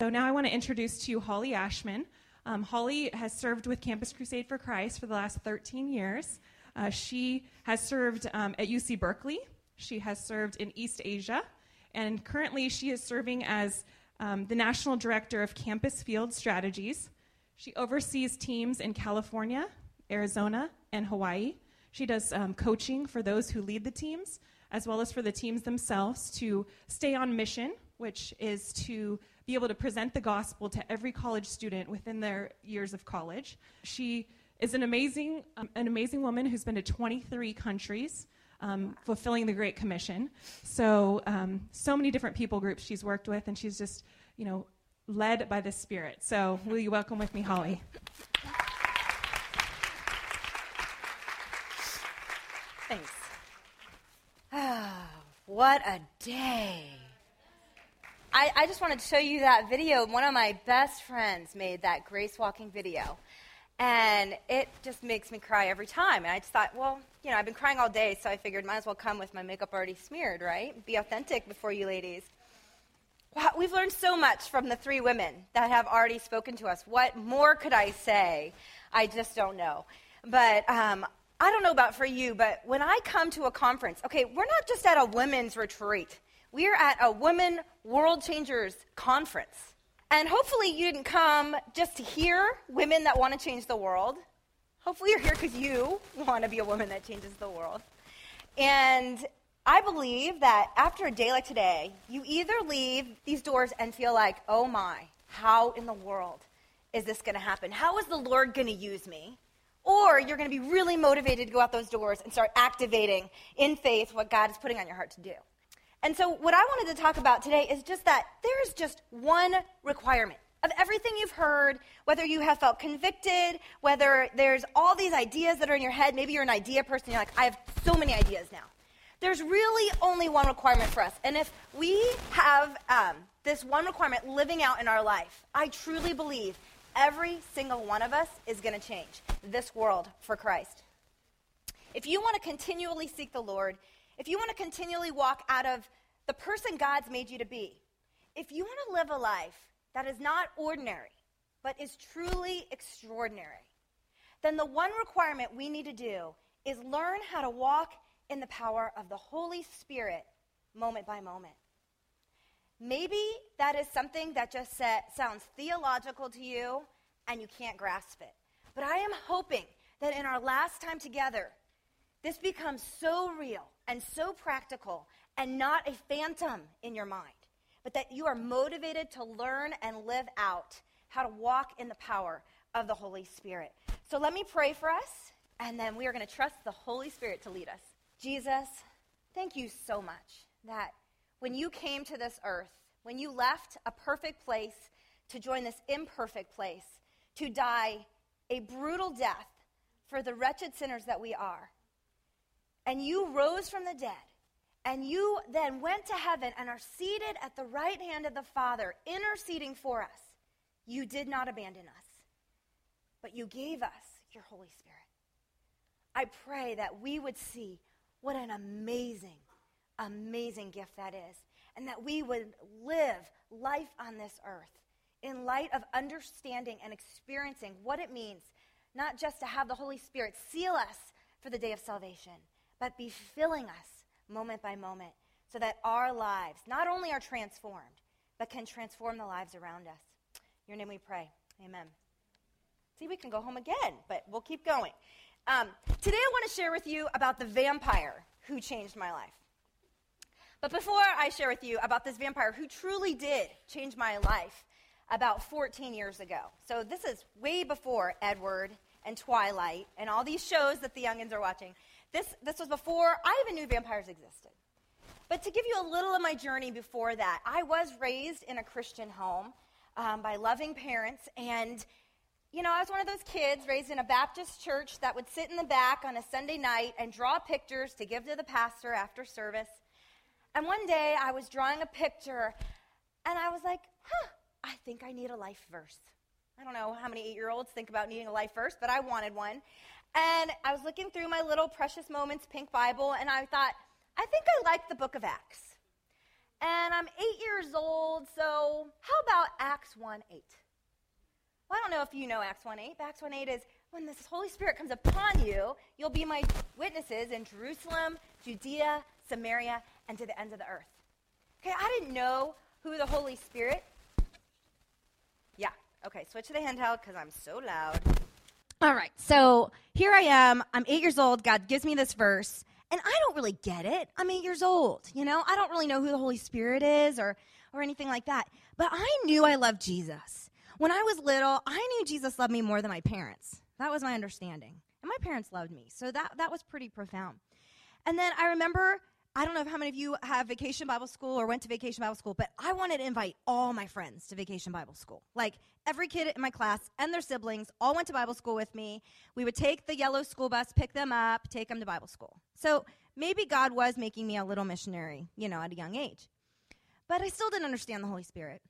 So now I want to introduce to you Holly Ashman. Um, Holly has served with Campus Crusade for Christ for the last 13 years. Uh, she has served um, at UC Berkeley. She has served in East Asia. And currently, she is serving as um, the National Director of Campus Field Strategies. She oversees teams in California, Arizona, and Hawaii. She does um, coaching for those who lead the teams, as well as for the teams themselves to stay on mission, which is to be able to present the gospel to every college student within their years of college. She is an amazing, um, an amazing woman who's been to 23 countries. Um, fulfilling the Great Commission. So, um, so many different people groups she's worked with, and she's just, you know, led by the Spirit. So, will you welcome with me, Holly? Thanks. Ah, what a day. I, I just wanted to show you that video. One of my best friends made that grace walking video. And it just makes me cry every time. And I just thought, well, you know, I've been crying all day, so I figured might as well come with my makeup already smeared, right? Be authentic before you ladies. Wow, we've learned so much from the three women that have already spoken to us. What more could I say? I just don't know. But um, I don't know about for you, but when I come to a conference, okay, we're not just at a women's retreat. We're at a Women World Changers conference. And hopefully, you didn't come just to hear women that want to change the world. Hopefully, you're here because you want to be a woman that changes the world. And I believe that after a day like today, you either leave these doors and feel like, oh my, how in the world is this going to happen? How is the Lord going to use me? Or you're going to be really motivated to go out those doors and start activating in faith what God is putting on your heart to do. And so, what I wanted to talk about today is just that there's just one requirement of everything you've heard, whether you have felt convicted, whether there's all these ideas that are in your head. Maybe you're an idea person, you're like, I have so many ideas now. There's really only one requirement for us. And if we have um, this one requirement living out in our life, I truly believe every single one of us is going to change this world for Christ. If you want to continually seek the Lord, if you want to continually walk out of the person God's made you to be, if you want to live a life that is not ordinary, but is truly extraordinary, then the one requirement we need to do is learn how to walk in the power of the Holy Spirit moment by moment. Maybe that is something that just sounds theological to you and you can't grasp it. But I am hoping that in our last time together, this becomes so real and so practical and not a phantom in your mind, but that you are motivated to learn and live out how to walk in the power of the Holy Spirit. So let me pray for us, and then we are going to trust the Holy Spirit to lead us. Jesus, thank you so much that when you came to this earth, when you left a perfect place to join this imperfect place, to die a brutal death for the wretched sinners that we are, and you rose from the dead, and you then went to heaven and are seated at the right hand of the Father, interceding for us. You did not abandon us, but you gave us your Holy Spirit. I pray that we would see what an amazing, amazing gift that is, and that we would live life on this earth in light of understanding and experiencing what it means not just to have the Holy Spirit seal us for the day of salvation but be filling us moment by moment so that our lives not only are transformed, but can transform the lives around us. In your name we pray. Amen. See, we can go home again, but we'll keep going. Um, today I want to share with you about the vampire who changed my life. But before I share with you about this vampire who truly did change my life about 14 years ago, so this is way before Edward and Twilight and all these shows that the youngins are watching. This, this was before I even knew vampires existed. But to give you a little of my journey before that, I was raised in a Christian home um, by loving parents. And, you know, I was one of those kids raised in a Baptist church that would sit in the back on a Sunday night and draw pictures to give to the pastor after service. And one day I was drawing a picture and I was like, huh, I think I need a life verse. I don't know how many eight year olds think about needing a life verse, but I wanted one. And I was looking through my little Precious Moments pink Bible, and I thought, I think I like the book of Acts. and I'm eight years old, so how about Acts 1 8? Well, I don't know if you know Acts 1 8, but Acts 1 8 is when this Holy Spirit comes upon you, you'll be my witnesses in Jerusalem, Judea, Samaria, and to the ends of the earth. Okay, I didn't know who the Holy Spirit. Yeah, okay, switch to the handheld because I'm so loud. All right, so here I am. I'm eight years old. God gives me this verse, and I don't really get it. I'm eight years old. You know, I don't really know who the Holy Spirit is or or anything like that. But I knew I loved Jesus. When I was little, I knew Jesus loved me more than my parents. That was my understanding. And my parents loved me. So that that was pretty profound. And then I remember I don't know how many of you have vacation Bible school or went to vacation Bible school, but I wanted to invite all my friends to vacation Bible school. Like every kid in my class and their siblings all went to Bible school with me. We would take the yellow school bus, pick them up, take them to Bible school. So maybe God was making me a little missionary, you know, at a young age. But I still didn't understand the Holy Spirit.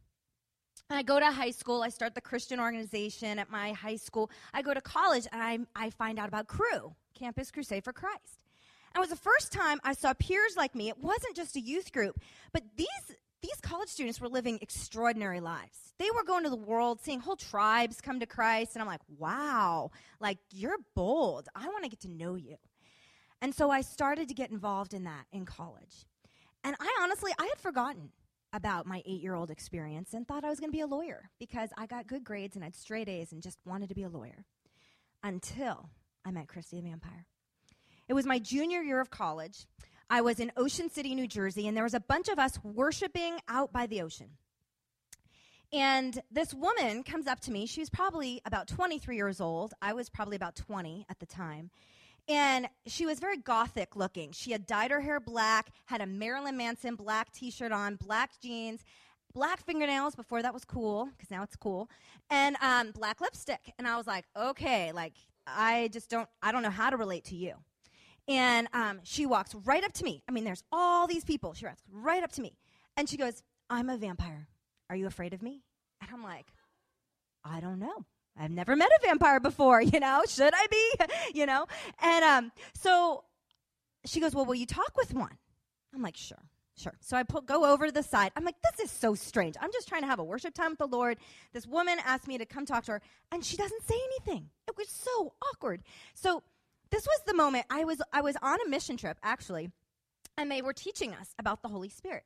I go to high school, I start the Christian organization at my high school. I go to college and I, I find out about Cru, Campus Crusade for Christ. And it was the first time I saw peers like me. It wasn't just a youth group, but these these college students were living extraordinary lives. They were going to the world, seeing whole tribes come to Christ, and I'm like, wow, like you're bold. I want to get to know you. And so I started to get involved in that in college. And I honestly, I had forgotten about my eight year old experience and thought I was going to be a lawyer because I got good grades and I had straight A's and just wanted to be a lawyer until I met Christy the Vampire. It was my junior year of college. I was in Ocean City, New Jersey, and there was a bunch of us worshiping out by the ocean. And this woman comes up to me. She was probably about 23 years old. I was probably about 20 at the time. And she was very gothic looking. She had dyed her hair black, had a Marilyn Manson black t shirt on, black jeans, black fingernails before that was cool, because now it's cool, and um, black lipstick. And I was like, okay, like, I just don't, I don't know how to relate to you. And um, she walks right up to me. I mean, there's all these people. She walks right up to me. And she goes, I'm a vampire. Are you afraid of me? And I'm like, I don't know. I've never met a vampire before, you know? Should I be? you know? And um, so she goes, Well, will you talk with one? I'm like, Sure, sure. So I go over to the side. I'm like, This is so strange. I'm just trying to have a worship time with the Lord. This woman asked me to come talk to her, and she doesn't say anything. It was so awkward. So this was the moment I was I was on a mission trip actually, and they were teaching us about the Holy Spirit.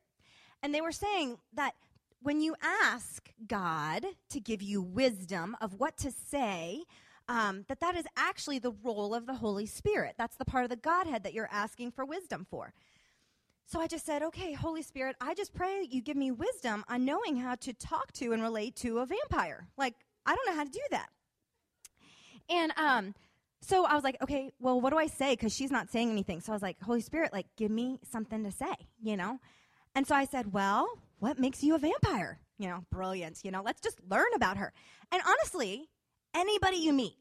And they were saying that when you ask God to give you wisdom of what to say, um, that that is actually the role of the Holy Spirit. That's the part of the Godhead that you're asking for wisdom for. So I just said, okay, Holy Spirit, I just pray that you give me wisdom on knowing how to talk to and relate to a vampire. Like, I don't know how to do that. And um, so I was like, okay, well, what do I say? Because she's not saying anything. So I was like, Holy Spirit, like, give me something to say, you know? And so I said, well, what makes you a vampire? You know, brilliant. You know, let's just learn about her. And honestly, anybody you meet,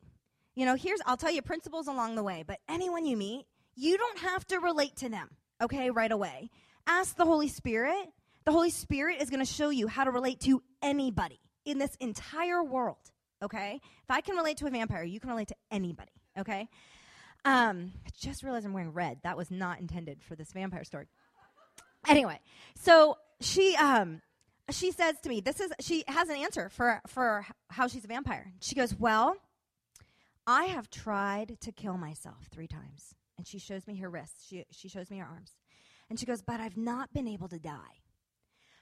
you know, here's, I'll tell you principles along the way, but anyone you meet, you don't have to relate to them, okay, right away. Ask the Holy Spirit. The Holy Spirit is going to show you how to relate to anybody in this entire world, okay? If I can relate to a vampire, you can relate to anybody okay? Um, I just realized I'm wearing red. That was not intended for this vampire story. Anyway, so she um, she says to me, "This is." She has an answer for for how she's a vampire. She goes, "Well, I have tried to kill myself three times." And she shows me her wrists. She she shows me her arms, and she goes, "But I've not been able to die.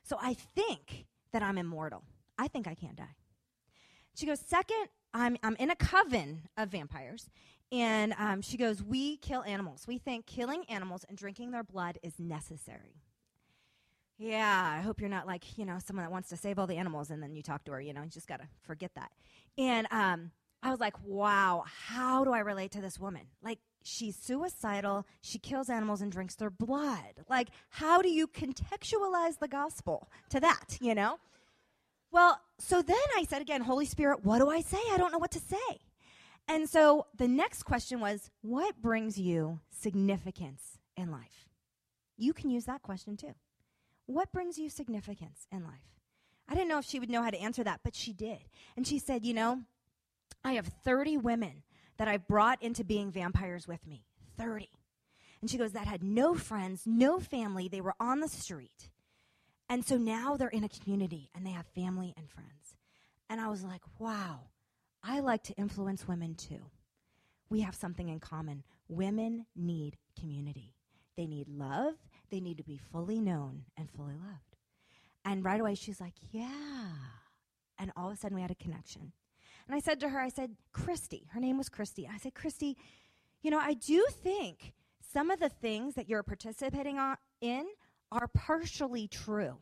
So I think that I'm immortal. I think I can't die." She goes, Second, I'm, I'm in a coven of vampires. And um, she goes, We kill animals. We think killing animals and drinking their blood is necessary. Yeah, I hope you're not like, you know, someone that wants to save all the animals and then you talk to her, you know, you just got to forget that. And um, I was like, wow, how do I relate to this woman? Like, she's suicidal, she kills animals and drinks their blood. Like, how do you contextualize the gospel to that, you know? Well, so then I said again, Holy Spirit, what do I say? I don't know what to say. And so the next question was, what brings you significance in life? You can use that question too. What brings you significance in life? I didn't know if she would know how to answer that, but she did. And she said, You know, I have 30 women that I brought into being vampires with me. 30. And she goes, That had no friends, no family. They were on the street. And so now they're in a community and they have family and friends. And I was like, wow, I like to influence women too. We have something in common. Women need community. They need love. They need to be fully known and fully loved. And right away, she's like, yeah. And all of a sudden, we had a connection. And I said to her, I said, Christy, her name was Christy. I said, Christy, you know, I do think some of the things that you're participating on, in are partially true.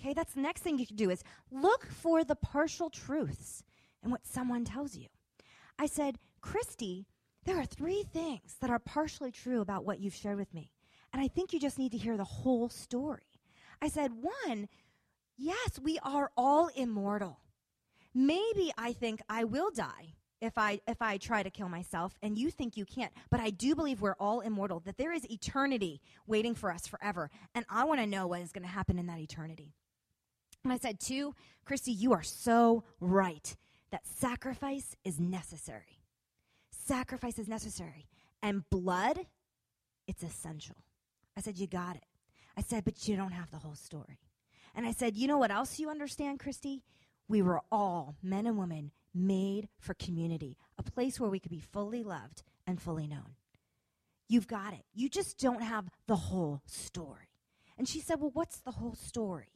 Okay, that's the next thing you can do is look for the partial truths in what someone tells you. I said, Christy, there are three things that are partially true about what you've shared with me. And I think you just need to hear the whole story. I said, one, yes, we are all immortal. Maybe I think I will die if I if I try to kill myself and you think you can't. But I do believe we're all immortal, that there is eternity waiting for us forever. And I want to know what is going to happen in that eternity. And I said, two, Christy, you are so right that sacrifice is necessary. Sacrifice is necessary. And blood, it's essential. I said, You got it. I said, But you don't have the whole story. And I said, You know what else you understand, Christy? We were all, men and women, made for community, a place where we could be fully loved and fully known. You've got it. You just don't have the whole story. And she said, Well, what's the whole story?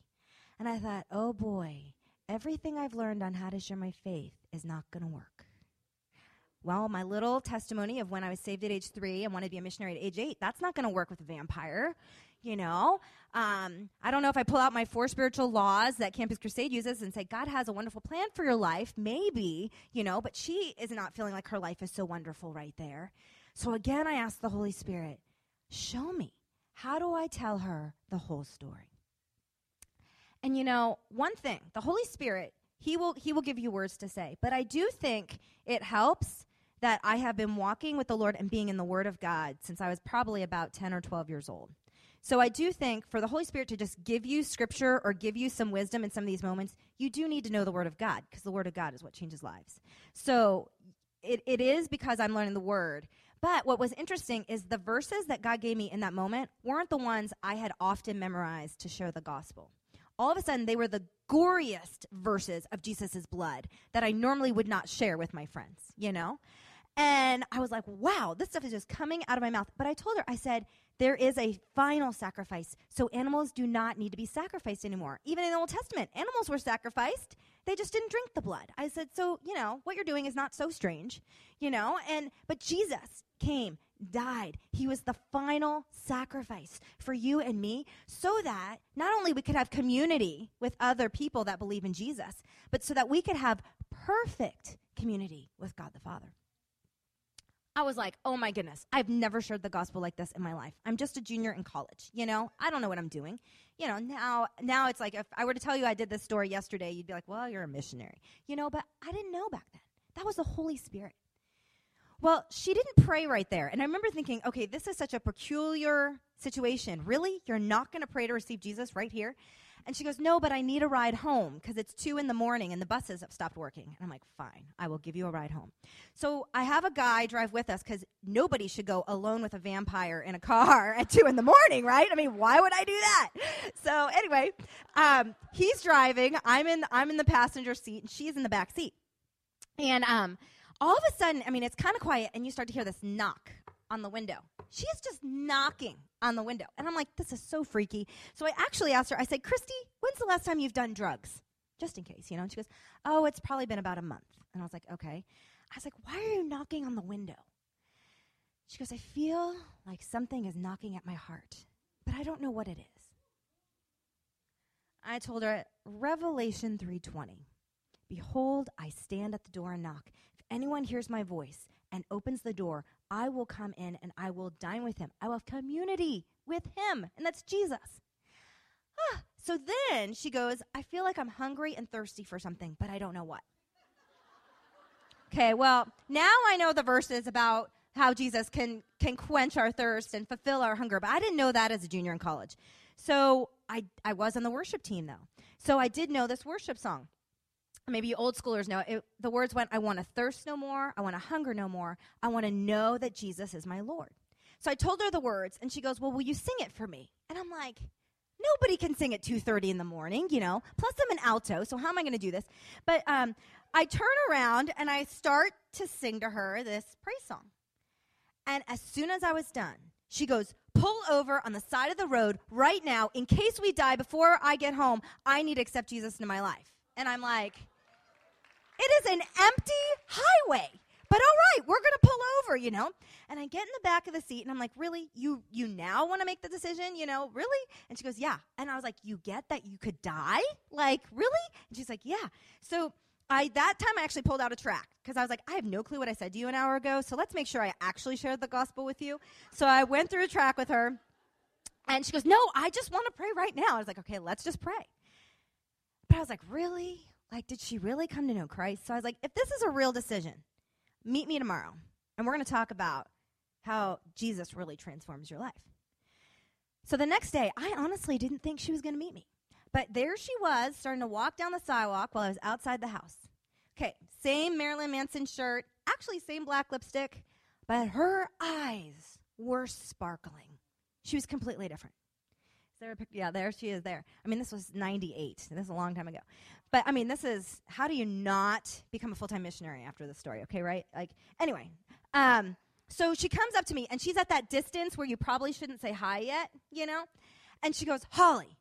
And I thought, Oh boy, everything I've learned on how to share my faith is not going to work. Well, my little testimony of when I was saved at age three and wanted to be a missionary at age eight, that's not going to work with a vampire, you know? Um, I don't know if I pull out my four spiritual laws that Campus Crusade uses and say, God has a wonderful plan for your life, maybe, you know, but she is not feeling like her life is so wonderful right there. So again, I ask the Holy Spirit, show me. How do I tell her the whole story? And you know, one thing, the Holy Spirit, he will he will give you words to say. But I do think it helps that I have been walking with the Lord and being in the Word of God since I was probably about 10 or 12 years old. So I do think for the Holy Spirit to just give you scripture or give you some wisdom in some of these moments, you do need to know the Word of God because the Word of God is what changes lives. So it, it is because I'm learning the Word. But what was interesting is the verses that God gave me in that moment weren't the ones I had often memorized to share the gospel. All of a sudden, they were the goriest verses of Jesus' blood that I normally would not share with my friends, you know? And I was like, wow, this stuff is just coming out of my mouth. But I told her, I said, there is a final sacrifice. So animals do not need to be sacrificed anymore. Even in the Old Testament, animals were sacrificed. They just didn't drink the blood. I said, so, you know, what you're doing is not so strange, you know? And, but Jesus came, died. He was the final sacrifice for you and me so that not only we could have community with other people that believe in Jesus, but so that we could have perfect community with God the Father. I was like, oh my goodness, I've never shared the gospel like this in my life. I'm just a junior in college, you know? I don't know what I'm doing. You know, now now it's like if I were to tell you I did this story yesterday, you'd be like, well, you're a missionary. You know, but I didn't know back then. That was the Holy Spirit. Well, she didn't pray right there. And I remember thinking, okay, this is such a peculiar situation. Really? You're not going to pray to receive Jesus right here? And she goes, No, but I need a ride home because it's two in the morning and the buses have stopped working. And I'm like, Fine, I will give you a ride home. So I have a guy drive with us because nobody should go alone with a vampire in a car at two in the morning, right? I mean, why would I do that? So anyway, um, he's driving. I'm in, I'm in the passenger seat and she's in the back seat. And um, all of a sudden, I mean, it's kind of quiet and you start to hear this knock on the window. She is just knocking on the window. And I'm like, this is so freaky. So I actually asked her, I said, Christy, when's the last time you've done drugs? Just in case, you know? And she goes, oh, it's probably been about a month. And I was like, okay. I was like, why are you knocking on the window? She goes, I feel like something is knocking at my heart, but I don't know what it is. I told her, Revelation 3:20. Behold, I stand at the door and knock. Anyone hears my voice and opens the door, I will come in and I will dine with him. I will have community with him. And that's Jesus. Ah, so then she goes, I feel like I'm hungry and thirsty for something, but I don't know what. Okay, well, now I know the verses about how Jesus can, can quench our thirst and fulfill our hunger, but I didn't know that as a junior in college. So I, I was on the worship team, though. So I did know this worship song maybe old schoolers know it, the words went i want to thirst no more i want to hunger no more i want to know that jesus is my lord so i told her the words and she goes well will you sing it for me and i'm like nobody can sing at 2.30 in the morning, you know. Plus I'm an alto, so how am I going to do this? But um, I turn around and I start to sing to her this praise song. And as soon as I was done, she goes, pull over on the side of the road right now. In case we die before I get home, I need to accept Jesus into my life. And I'm like, it is an empty highway. But all right, we're going to pull over, you know. And I get in the back of the seat and I'm like, "Really? You you now want to make the decision, you know? Really?" And she goes, "Yeah." And I was like, "You get that you could die? Like, really?" And she's like, "Yeah." So I that time I actually pulled out a track because I was like, I have no clue what I said to you an hour ago, so let's make sure I actually shared the gospel with you. So I went through a track with her, and she goes, No, I just want to pray right now. I was like, Okay, let's just pray. But I was like, Really? Like, did she really come to know Christ? So I was like, If this is a real decision, meet me tomorrow, and we're going to talk about how Jesus really transforms your life. So the next day, I honestly didn't think she was going to meet me. But there she was, starting to walk down the sidewalk while I was outside the house. Okay, same Marilyn Manson shirt, actually, same black lipstick, but her eyes were sparkling. She was completely different. There? Yeah, there she is there. I mean, this was 98. This is a long time ago. But I mean, this is how do you not become a full time missionary after this story? Okay, right? Like, anyway. Um, so she comes up to me and she's at that distance where you probably shouldn't say hi yet, you know? And she goes, Holly,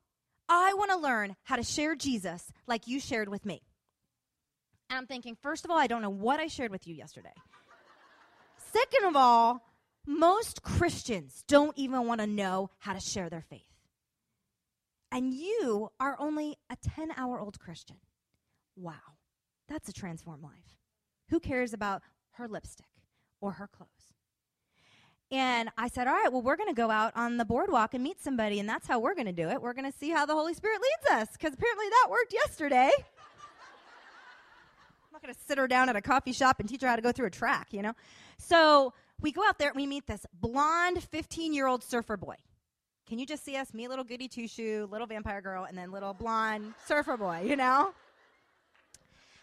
I want to learn how to share Jesus like you shared with me. And I'm thinking, first of all, I don't know what I shared with you yesterday. Second of all, most Christians don't even want to know how to share their faith. And you are only a 10 hour old Christian. Wow, that's a transformed life. Who cares about her lipstick or her clothes? And I said, All right, well, we're going to go out on the boardwalk and meet somebody, and that's how we're going to do it. We're going to see how the Holy Spirit leads us, because apparently that worked yesterday. I'm not going to sit her down at a coffee shop and teach her how to go through a track, you know? So we go out there and we meet this blonde 15 year old surfer boy. Can you just see us? Me, little goody two shoe, little vampire girl, and then little blonde surfer boy, you know?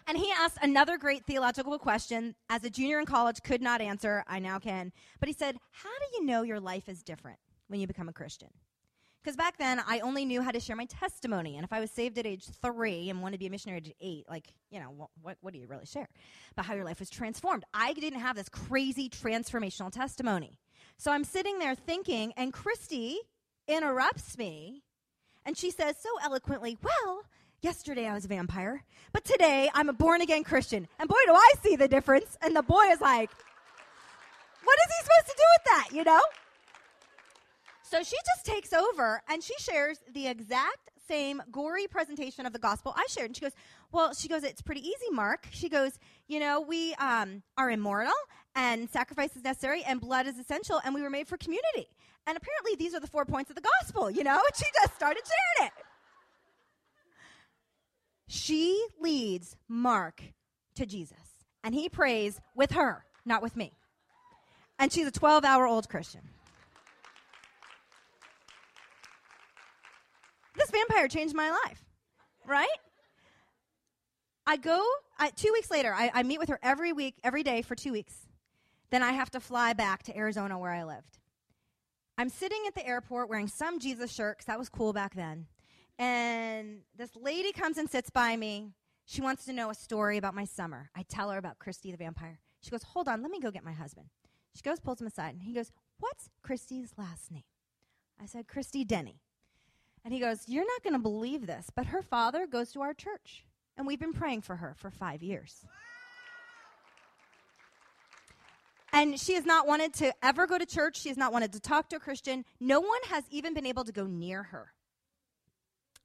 And he asked another great theological question as a junior in college could not answer. I now can. But he said, How do you know your life is different when you become a Christian? Because back then, I only knew how to share my testimony. And if I was saved at age three and wanted to be a missionary at eight, like, you know, what, what, what do you really share? About how your life was transformed. I didn't have this crazy transformational testimony. So I'm sitting there thinking, and Christy interrupts me, and she says so eloquently, Well, Yesterday I was a vampire, but today I'm a born again Christian. And boy, do I see the difference. And the boy is like, what is he supposed to do with that, you know? So she just takes over and she shares the exact same gory presentation of the gospel I shared. And she goes, Well, she goes, It's pretty easy, Mark. She goes, You know, we um, are immortal and sacrifice is necessary and blood is essential and we were made for community. And apparently these are the four points of the gospel, you know? She just started sharing it. She leads Mark to Jesus, and he prays with her, not with me. And she's a 12 hour old Christian. This vampire changed my life, right? I go, I, two weeks later, I, I meet with her every week, every day for two weeks. Then I have to fly back to Arizona where I lived. I'm sitting at the airport wearing some Jesus shirt because that was cool back then. And this lady comes and sits by me. She wants to know a story about my summer. I tell her about Christy the vampire. She goes, Hold on, let me go get my husband. She goes, pulls him aside, and he goes, What's Christy's last name? I said, Christy Denny. And he goes, You're not going to believe this, but her father goes to our church, and we've been praying for her for five years. And she has not wanted to ever go to church. She has not wanted to talk to a Christian. No one has even been able to go near her.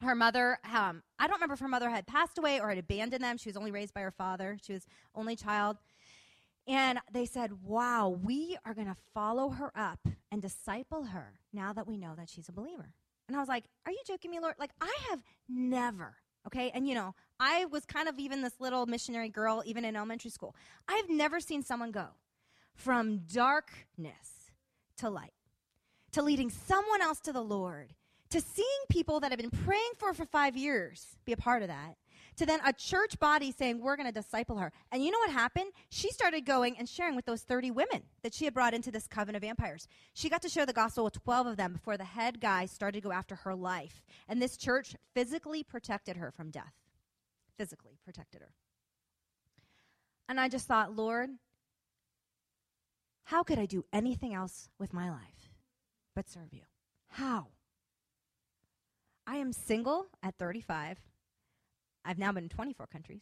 Her mother um, i don't remember if her mother had passed away or had abandoned them. She was only raised by her father. She was only child. And they said wow we are going to follow her up and disciple her now that we know that she's a believer. And i was like are you joking me lord? Like i have never okay? And you know i was kind of even this little missionary girl even in elementary school. I've never seen someone go from darkness to light to leading someone else to the lord to seeing people that have been praying for for five years be a part of that, to then a church body saying, We're going to disciple her. And you know what happened? She started going and sharing with those 30 women that she had brought into this coven of vampires. She got to share the gospel with 12 of them before the head guy started to go after her life. And this church physically protected her from death. Physically protected her. And I just thought, Lord, how could I do anything else with my life but serve you? How? I am single at 35. I've now been in 24 countries.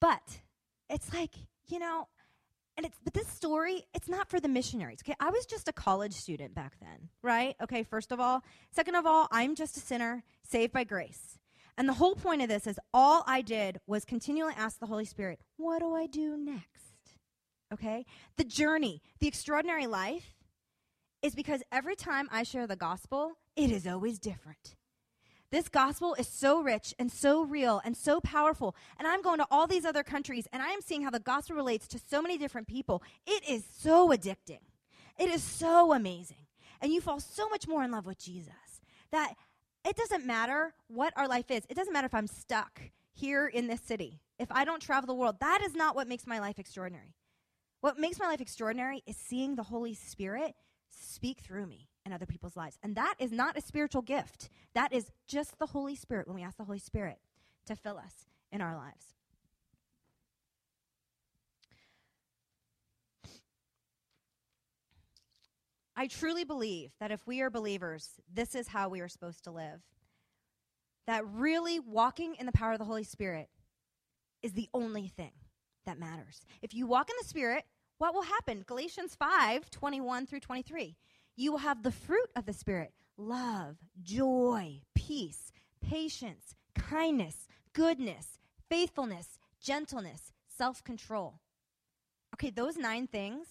But it's like, you know, and it's but this story, it's not for the missionaries. Okay? I was just a college student back then, right? Okay, first of all, second of all, I'm just a sinner saved by grace. And the whole point of this is all I did was continually ask the Holy Spirit, what do I do next? Okay? The journey, the extraordinary life is because every time I share the gospel, it is always different. This gospel is so rich and so real and so powerful. And I'm going to all these other countries and I am seeing how the gospel relates to so many different people. It is so addicting. It is so amazing. And you fall so much more in love with Jesus that it doesn't matter what our life is. It doesn't matter if I'm stuck here in this city. If I don't travel the world, that is not what makes my life extraordinary. What makes my life extraordinary is seeing the Holy Spirit speak through me in other people's lives. And that is not a spiritual gift. That is just the Holy Spirit when we ask the Holy Spirit to fill us in our lives. I truly believe that if we are believers, this is how we are supposed to live. That really walking in the power of the Holy Spirit is the only thing that matters. If you walk in the Spirit, what will happen? Galatians 5 21 through 23 you will have the fruit of the Spirit love, joy, peace, patience, kindness, goodness, faithfulness, gentleness, self control. Okay, those nine things,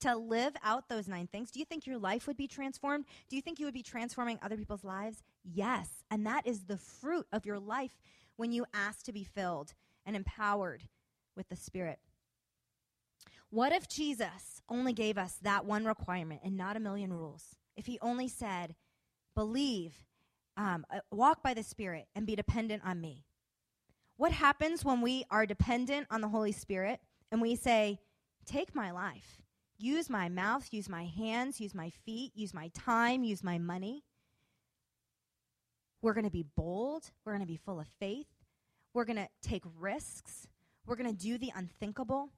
to live out those nine things, do you think your life would be transformed? Do you think you would be transforming other people's lives? Yes. And that is the fruit of your life when you ask to be filled and empowered with the Spirit. What if Jesus only gave us that one requirement and not a million rules? If he only said, believe, um, uh, walk by the Spirit, and be dependent on me? What happens when we are dependent on the Holy Spirit and we say, take my life, use my mouth, use my hands, use my feet, use my time, use my money? We're going to be bold. We're going to be full of faith. We're going to take risks. We're going to do the unthinkable.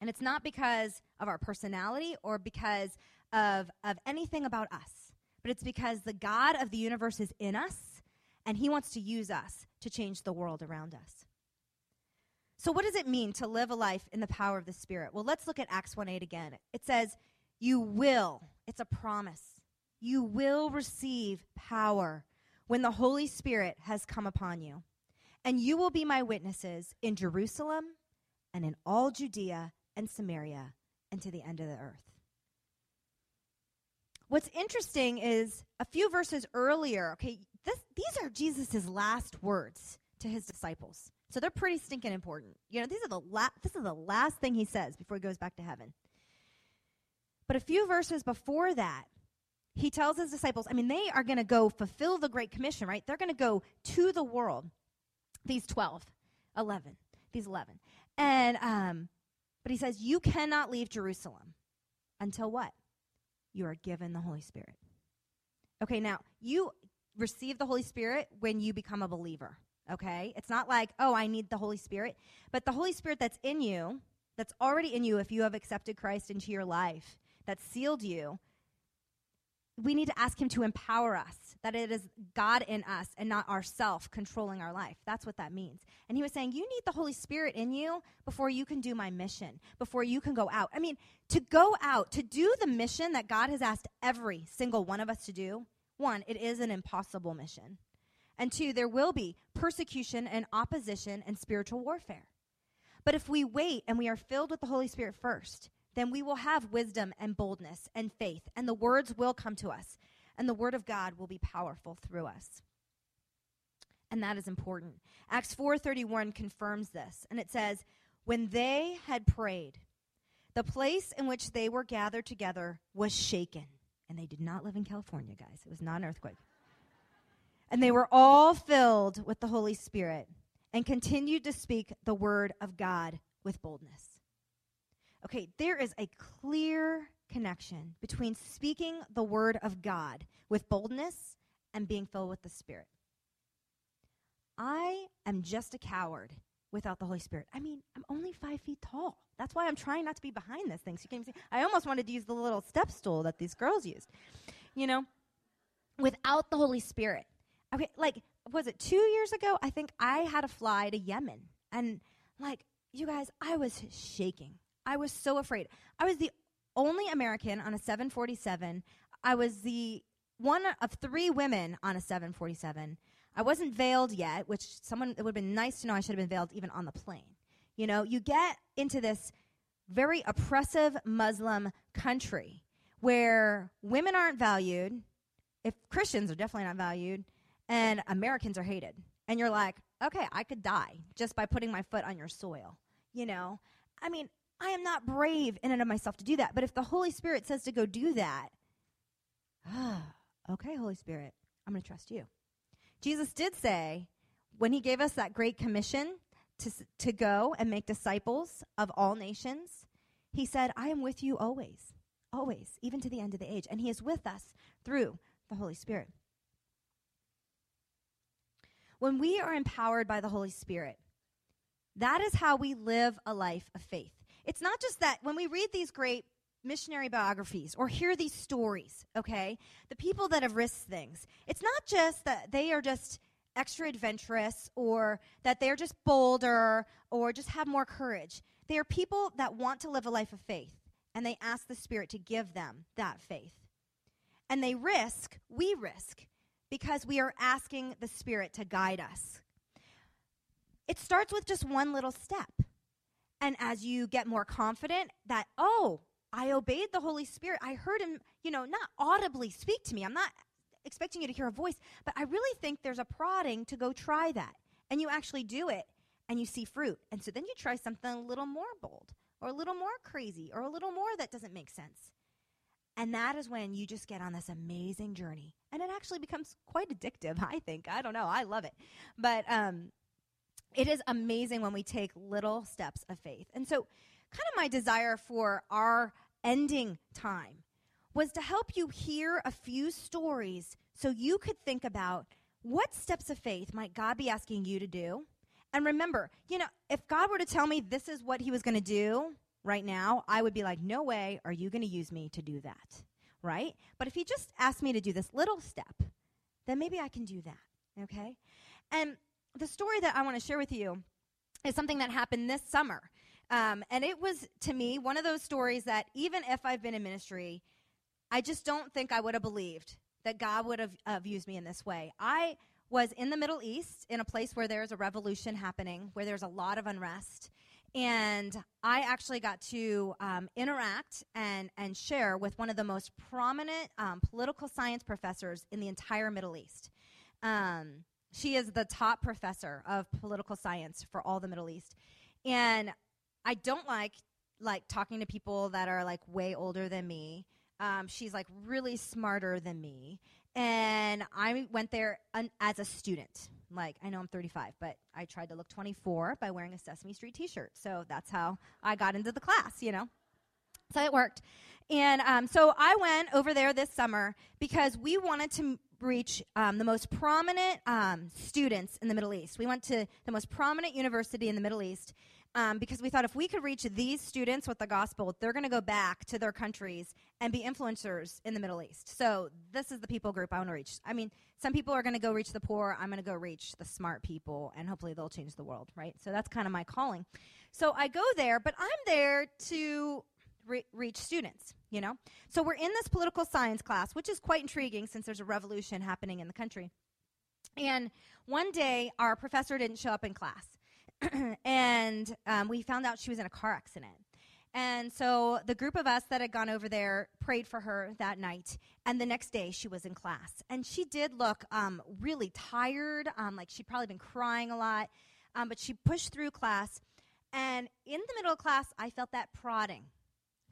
And it's not because of our personality or because of, of anything about us, but it's because the God of the universe is in us and he wants to use us to change the world around us. So, what does it mean to live a life in the power of the Spirit? Well, let's look at Acts 1 8 again. It says, You will, it's a promise, you will receive power when the Holy Spirit has come upon you. And you will be my witnesses in Jerusalem and in all Judea and Samaria and to the end of the earth. What's interesting is a few verses earlier, okay, this, these are Jesus' last words to his disciples. So they're pretty stinking important. You know, these are the la- this is the last thing he says before he goes back to heaven. But a few verses before that, he tells his disciples, I mean, they are going to go fulfill the Great Commission, right? They're going to go to the world. These 12, 11, these 11. And um, but he says, You cannot leave Jerusalem until what? You are given the Holy Spirit. Okay, now, you receive the Holy Spirit when you become a believer. Okay? It's not like, oh, I need the Holy Spirit. But the Holy Spirit that's in you, that's already in you if you have accepted Christ into your life, that sealed you, we need to ask him to empower us that it is god in us and not ourself controlling our life. That's what that means. And he was saying you need the holy spirit in you before you can do my mission before you can go out. I mean to go out to do the mission that god has asked every single one of us to do one it is an impossible mission. And two there will be persecution and opposition and spiritual warfare. But if we wait and we are filled with the holy spirit first then we will have wisdom and boldness and faith, and the words will come to us, and the word of God will be powerful through us. And that is important. Acts 4:31 confirms this, and it says, "When they had prayed, the place in which they were gathered together was shaken." And they did not live in California, guys. It was not an earthquake. And they were all filled with the Holy Spirit and continued to speak the word of God with boldness. Okay, there is a clear connection between speaking the word of God with boldness and being filled with the Spirit. I am just a coward without the Holy Spirit. I mean, I'm only five feet tall. That's why I'm trying not to be behind this thing. So you can't see. I almost wanted to use the little step stool that these girls used. You know, without the Holy Spirit. Okay, like was it two years ago? I think I had to fly to Yemen, and like you guys, I was shaking. I was so afraid. I was the only American on a 747. I was the one of three women on a 747. I wasn't veiled yet, which someone it would have been nice to know I should have been veiled even on the plane. You know, you get into this very oppressive Muslim country where women aren't valued, if Christians are definitely not valued, and Americans are hated. And you're like, okay, I could die just by putting my foot on your soil. You know, I mean, I am not brave in and of myself to do that. But if the Holy Spirit says to go do that, ah, okay, Holy Spirit, I'm going to trust you. Jesus did say, when he gave us that great commission to, to go and make disciples of all nations, he said, I am with you always, always, even to the end of the age. And he is with us through the Holy Spirit. When we are empowered by the Holy Spirit, that is how we live a life of faith. It's not just that when we read these great missionary biographies or hear these stories, okay, the people that have risked things, it's not just that they are just extra adventurous or that they're just bolder or just have more courage. They are people that want to live a life of faith and they ask the Spirit to give them that faith. And they risk, we risk, because we are asking the Spirit to guide us. It starts with just one little step. And as you get more confident that, oh, I obeyed the Holy Spirit, I heard him, you know, not audibly speak to me. I'm not expecting you to hear a voice, but I really think there's a prodding to go try that. And you actually do it and you see fruit. And so then you try something a little more bold or a little more crazy or a little more that doesn't make sense. And that is when you just get on this amazing journey. And it actually becomes quite addictive, I think. I don't know. I love it. But um, it is amazing when we take little steps of faith. And so, kind of my desire for our ending time was to help you hear a few stories so you could think about what steps of faith might God be asking you to do. And remember, you know, if God were to tell me this is what he was going to do right now, I would be like, no way are you going to use me to do that, right? But if he just asked me to do this little step, then maybe I can do that, okay? And the story that I want to share with you is something that happened this summer. Um, and it was, to me, one of those stories that even if I've been in ministry, I just don't think I would have believed that God would have, have used me in this way. I was in the Middle East in a place where there's a revolution happening, where there's a lot of unrest. And I actually got to um, interact and, and share with one of the most prominent um, political science professors in the entire Middle East. Um, she is the top professor of political science for all the Middle East. And I don't like like talking to people that are like way older than me. Um, she's like really smarter than me. And I went there as a student. Like, I know I'm 35, but I tried to look 24 by wearing a Sesame Street t shirt. So that's how I got into the class, you know? So it worked. And um, so I went over there this summer because we wanted to reach um, the most prominent um, students in the Middle East. We went to the most prominent university in the Middle East um, because we thought if we could reach these students with the gospel, they're going to go back to their countries and be influencers in the Middle East. So this is the people group I want to reach. I mean, some people are going to go reach the poor. I'm going to go reach the smart people, and hopefully they'll change the world, right? So that's kind of my calling. So I go there, but I'm there to re- reach students, you know? So we're in this political science class, which is quite intriguing since there's a revolution happening in the country. And one day, our professor didn't show up in class. and um, we found out she was in a car accident. And so the group of us that had gone over there prayed for her that night. And the next day she was in class. And she did look um, really tired, um, like she'd probably been crying a lot. Um, but she pushed through class. And in the middle of class, I felt that prodding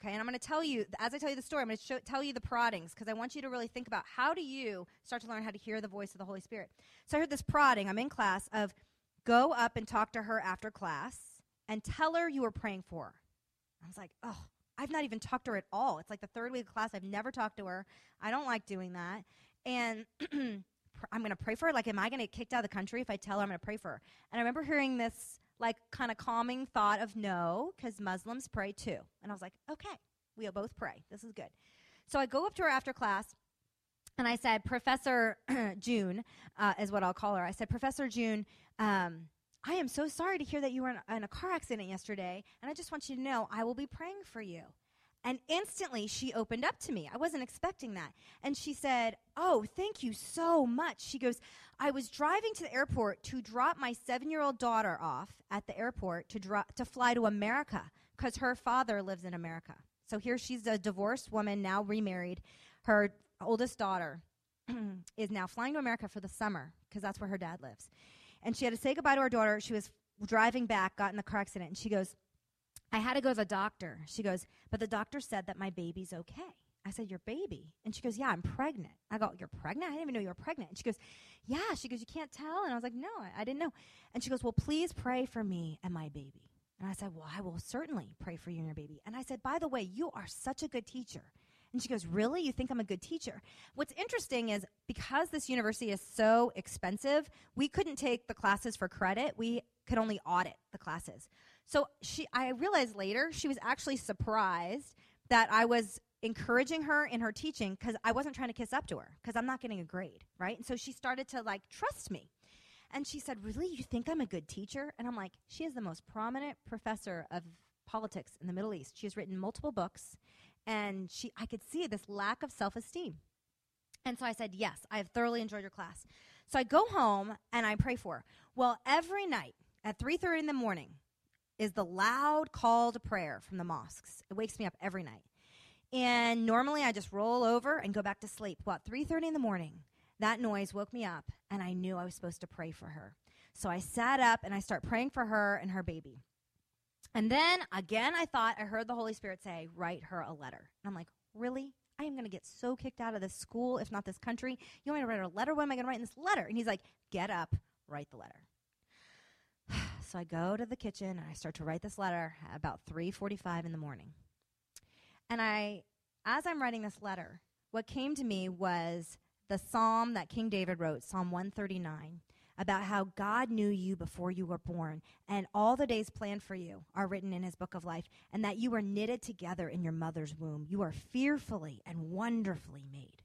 Okay, and I'm going to tell you, as I tell you the story, I'm going to show, tell you the proddings because I want you to really think about how do you start to learn how to hear the voice of the Holy Spirit. So I heard this prodding, I'm in class, of go up and talk to her after class and tell her you were praying for her. I was like, oh, I've not even talked to her at all. It's like the third week of class. I've never talked to her. I don't like doing that. And I'm going to pray for her. Like, am I going to get kicked out of the country if I tell her I'm going to pray for her? And I remember hearing this like kind of calming thought of no, because Muslims pray too. And I was like, okay, we'll both pray. This is good. So I go up to her after class and I said, Professor June uh, is what I'll call her. I said, Professor June, um, I am so sorry to hear that you were in, in a car accident yesterday, and I just want you to know I will be praying for you. And instantly she opened up to me. I wasn't expecting that. And she said, Oh, thank you so much. She goes, I was driving to the airport to drop my seven year old daughter off at the airport to, dro- to fly to America because her father lives in America. So here she's a divorced woman, now remarried. Her oldest daughter is now flying to America for the summer because that's where her dad lives. And she had to say goodbye to her daughter. She was driving back, got in the car accident, and she goes, I had to go to the doctor. She goes, but the doctor said that my baby's okay. I said, Your baby? And she goes, Yeah, I'm pregnant. I go, You're pregnant? I didn't even know you were pregnant. And she goes, Yeah. She goes, You can't tell? And I was like, No, I, I didn't know. And she goes, Well, please pray for me and my baby. And I said, Well, I will certainly pray for you and your baby. And I said, By the way, you are such a good teacher. And she goes, Really? You think I'm a good teacher? What's interesting is because this university is so expensive, we couldn't take the classes for credit. We could only audit the classes. So she, I realized later she was actually surprised that I was encouraging her in her teaching because I wasn't trying to kiss up to her because I'm not getting a grade, right? And so she started to like trust me. And she said, Really? You think I'm a good teacher? And I'm like, She is the most prominent professor of politics in the Middle East. She has written multiple books, and she, I could see this lack of self esteem. And so I said, Yes, I have thoroughly enjoyed your class. So I go home and I pray for her. Well, every night at 3:30 in the morning, is the loud call to prayer from the mosques. It wakes me up every night. And normally I just roll over and go back to sleep. Well, at 3:30 in the morning, that noise woke me up and I knew I was supposed to pray for her. So I sat up and I start praying for her and her baby. And then again I thought I heard the Holy Spirit say, "Write her a letter." And I'm like, "Really? I am going to get so kicked out of this school, if not this country. You want me to write her a letter? What am I going to write in this letter?" And he's like, "Get up, write the letter." So I go to the kitchen and I start to write this letter about 3:45 in the morning. And I as I'm writing this letter, what came to me was the psalm that King David wrote, Psalm 139, about how God knew you before you were born, and all the days planned for you are written in his book of life, and that you were knitted together in your mother's womb. You are fearfully and wonderfully made.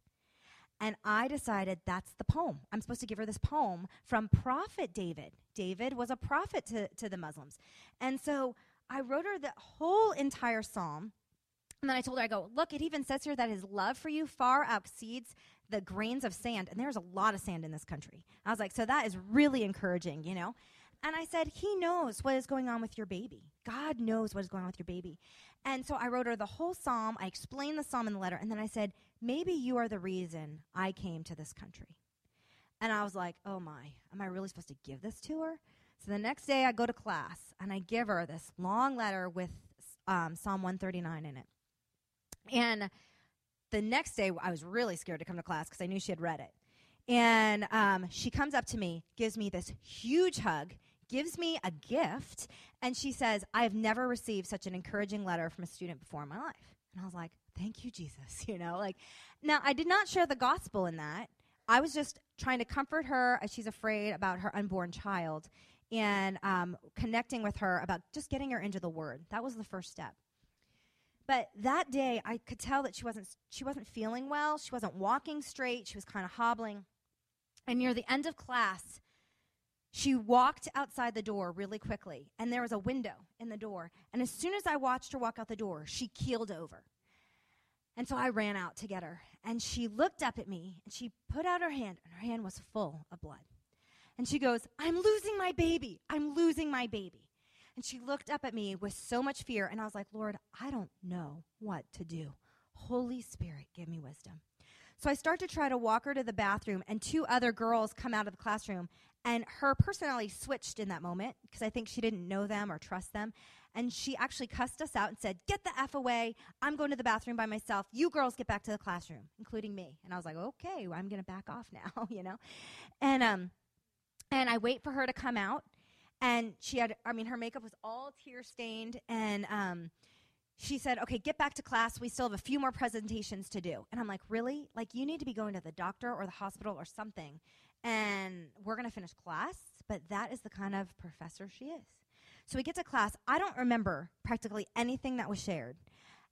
And I decided that's the poem. I'm supposed to give her this poem from Prophet David. David was a prophet to, to the Muslims. And so I wrote her the whole entire psalm. And then I told her, I go, look, it even says here that his love for you far exceeds the grains of sand. And there's a lot of sand in this country. I was like, so that is really encouraging, you know? And I said, He knows what is going on with your baby. God knows what is going on with your baby. And so I wrote her the whole psalm. I explained the psalm in the letter. And then I said, Maybe you are the reason I came to this country. And I was like, Oh my, am I really supposed to give this to her? So the next day I go to class and I give her this long letter with um, Psalm 139 in it. And the next day I was really scared to come to class because I knew she had read it. And um, she comes up to me, gives me this huge hug, gives me a gift, and she says, I've never received such an encouraging letter from a student before in my life. And I was like, thank you, Jesus. You know, like, now I did not share the gospel in that. I was just trying to comfort her as she's afraid about her unborn child and um, connecting with her about just getting her into the word. That was the first step. But that day, I could tell that she wasn't she wasn't feeling well. She wasn't walking straight. She was kind of hobbling. And near the end of class, she walked outside the door really quickly, and there was a window in the door. And as soon as I watched her walk out the door, she keeled over. And so I ran out to get her. And she looked up at me and she put out her hand, and her hand was full of blood. And she goes, I'm losing my baby. I'm losing my baby. And she looked up at me with so much fear. And I was like, Lord, I don't know what to do. Holy Spirit, give me wisdom. So I start to try to walk her to the bathroom, and two other girls come out of the classroom And her personality switched in that moment because I think she didn't know them or trust them. And she actually cussed us out and said, Get the F away. I'm going to the bathroom by myself. You girls get back to the classroom, including me. And I was like, Okay, well, I'm going to back off now, you know? And, um, and I wait for her to come out. And she had, I mean, her makeup was all tear stained. And, um, she said, okay, get back to class. We still have a few more presentations to do. And I'm like, really? Like, you need to be going to the doctor or the hospital or something. And we're going to finish class. But that is the kind of professor she is. So we get to class. I don't remember practically anything that was shared.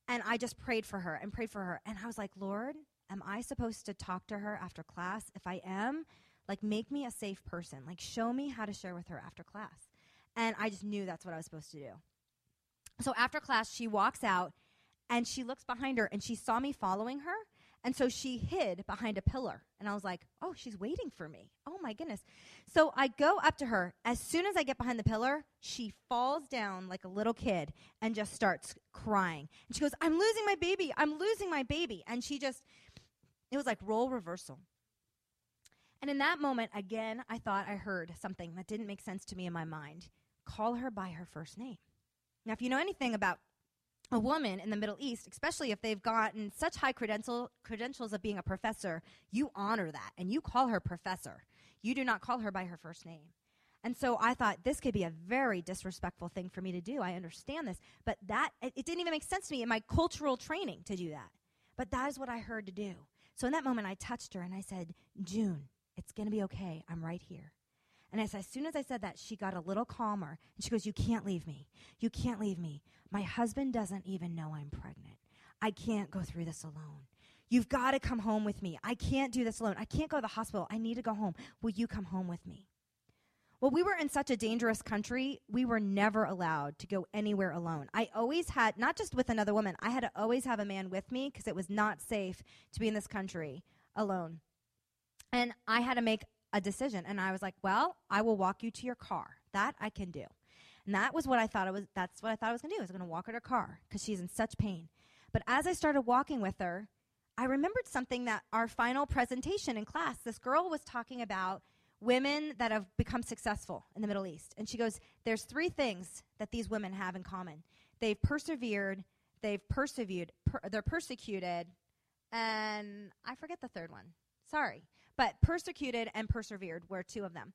And I just prayed for her and prayed for her. And I was like, Lord, am I supposed to talk to her after class? If I am, like, make me a safe person. Like, show me how to share with her after class. And I just knew that's what I was supposed to do. So after class, she walks out and she looks behind her and she saw me following her. And so she hid behind a pillar. And I was like, oh, she's waiting for me. Oh my goodness. So I go up to her. As soon as I get behind the pillar, she falls down like a little kid and just starts crying. And she goes, I'm losing my baby. I'm losing my baby. And she just, it was like role reversal. And in that moment, again, I thought I heard something that didn't make sense to me in my mind. Call her by her first name. Now, if you know anything about a woman in the Middle East, especially if they've gotten such high credential, credentials of being a professor, you honor that and you call her professor. You do not call her by her first name. And so I thought this could be a very disrespectful thing for me to do. I understand this, but that it, it didn't even make sense to me in my cultural training to do that. But that is what I heard to do. So in that moment, I touched her and I said, June, it's going to be okay. I'm right here. And as, as soon as I said that, she got a little calmer. And she goes, You can't leave me. You can't leave me. My husband doesn't even know I'm pregnant. I can't go through this alone. You've got to come home with me. I can't do this alone. I can't go to the hospital. I need to go home. Will you come home with me? Well, we were in such a dangerous country, we were never allowed to go anywhere alone. I always had, not just with another woman, I had to always have a man with me because it was not safe to be in this country alone. And I had to make a decision. And I was like, well, I will walk you to your car. That I can do. And that was what I thought I was, that's what I thought I was going to do. I was going to walk her to her car because she's in such pain. But as I started walking with her, I remembered something that our final presentation in class, this girl was talking about women that have become successful in the Middle East. And she goes, There's three things that these women have in common they've persevered, they've persevered, per- they're persecuted, and I forget the third one. Sorry. But persecuted and persevered were two of them.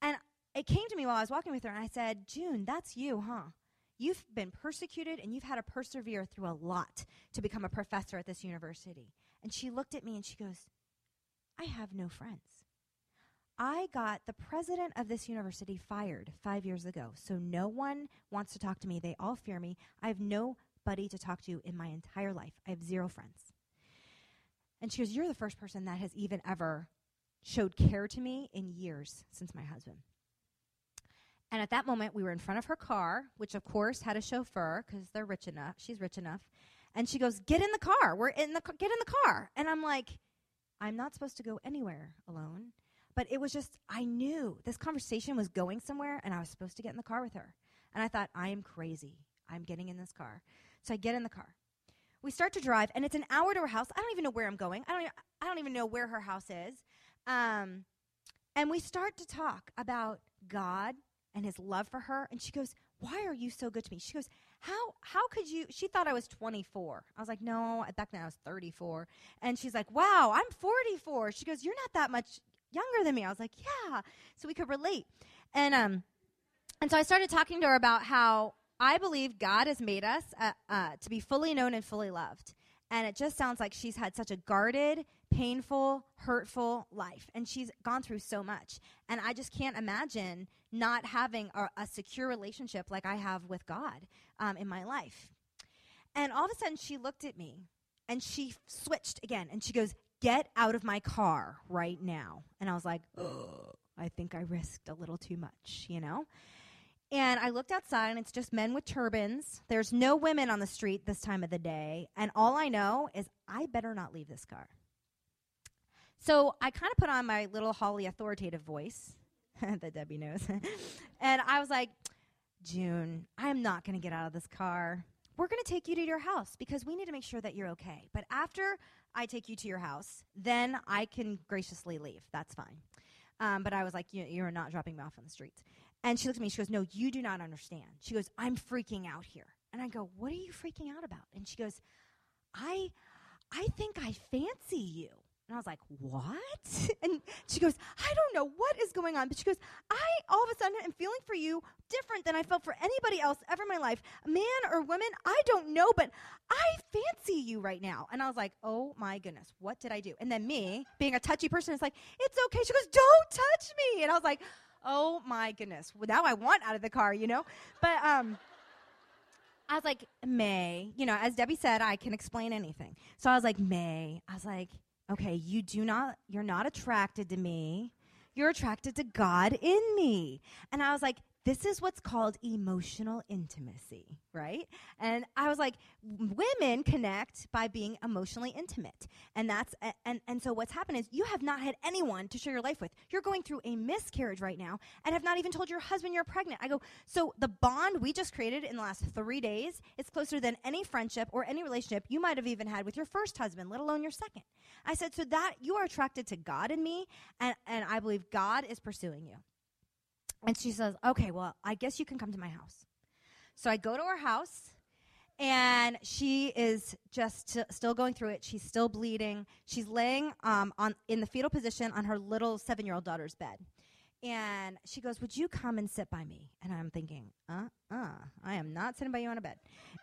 And it came to me while I was walking with her, and I said, June, that's you, huh? You've been persecuted and you've had to persevere through a lot to become a professor at this university. And she looked at me and she goes, I have no friends. I got the president of this university fired five years ago, so no one wants to talk to me. They all fear me. I have nobody to talk to in my entire life. I have zero friends. And she goes, You're the first person that has even ever showed care to me in years since my husband. And at that moment, we were in front of her car, which of course had a chauffeur because they're rich enough. She's rich enough. And she goes, "Get in the car. We're in the ca- get in the car." And I'm like, "I'm not supposed to go anywhere alone." But it was just I knew this conversation was going somewhere and I was supposed to get in the car with her. And I thought, "I am crazy. I'm getting in this car." So I get in the car. We start to drive and it's an hour to her house. I don't even know where I'm going. I don't even, I don't even know where her house is. Um, and we start to talk about God and his love for her. And she goes, Why are you so good to me? She goes, How how could you she thought I was 24. I was like, No, back then I was 34. And she's like, Wow, I'm 44. She goes, You're not that much younger than me. I was like, Yeah. So we could relate. And um and so I started talking to her about how I believe God has made us uh, uh, to be fully known and fully loved. And it just sounds like she's had such a guarded, painful, hurtful life. And she's gone through so much. And I just can't imagine not having a, a secure relationship like I have with God um, in my life. And all of a sudden, she looked at me and she switched again. And she goes, Get out of my car right now. And I was like, oh, I think I risked a little too much, you know? And I looked outside, and it's just men with turbans. There's no women on the street this time of the day. And all I know is I better not leave this car. So I kind of put on my little Holly authoritative voice that Debbie knows. and I was like, June, I'm not going to get out of this car. We're going to take you to your house because we need to make sure that you're okay. But after I take you to your house, then I can graciously leave. That's fine. Um, but I was like, you, you're not dropping me off on the streets. And she looks at me. She goes, no, you do not understand. She goes, I'm freaking out here. And I go, what are you freaking out about? And she goes, I, I think I fancy you. And I was like, what? And she goes, I don't know what is going on. But she goes, I all of a sudden am feeling for you different than I felt for anybody else ever in my life. Man or woman, I don't know, but I fancy you right now. And I was like, oh my goodness, what did I do? And then me, being a touchy person, is like, it's okay. She goes, don't touch me. And I was like, oh my goodness. Well, now I want out of the car, you know? But, um, I was like, May, you know, as Debbie said, I can explain anything. So I was like, May, I was like, okay, you do not, you're not attracted to me. You're attracted to God in me. And I was like, this is what's called emotional intimacy, right? And I was like, women connect by being emotionally intimate. And that's and and so what's happened is you have not had anyone to share your life with. You're going through a miscarriage right now and have not even told your husband you're pregnant. I go, so the bond we just created in the last 3 days is closer than any friendship or any relationship you might have even had with your first husband, let alone your second. I said, so that you are attracted to God in me and and I believe God is pursuing you. And she says, Okay, well, I guess you can come to my house. So I go to her house, and she is just t- still going through it. She's still bleeding. She's laying um, on, in the fetal position on her little seven year old daughter's bed. And she goes, Would you come and sit by me? And I'm thinking, Uh uh, I am not sitting by you on a bed.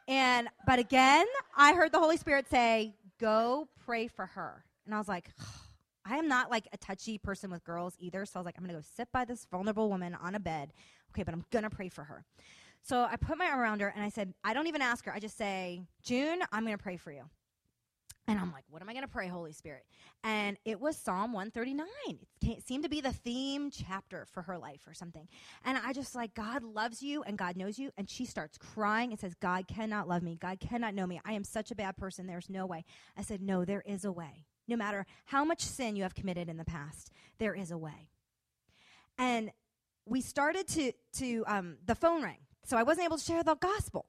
And, but again, I heard the Holy Spirit say, Go pray for her. And I was like, I am not like a touchy person with girls either. So I was like, I'm going to go sit by this vulnerable woman on a bed. Okay, but I'm going to pray for her. So I put my arm around her and I said, I don't even ask her. I just say, June, I'm going to pray for you. And I'm like, what am I going to pray, Holy Spirit? And it was Psalm 139. It seemed to be the theme chapter for her life or something. And I just like, God loves you and God knows you. And she starts crying and says, God cannot love me. God cannot know me. I am such a bad person. There's no way. I said, no, there is a way no matter how much sin you have committed in the past, there is a way. And we started to, to um, the phone rang. So I wasn't able to share the gospel.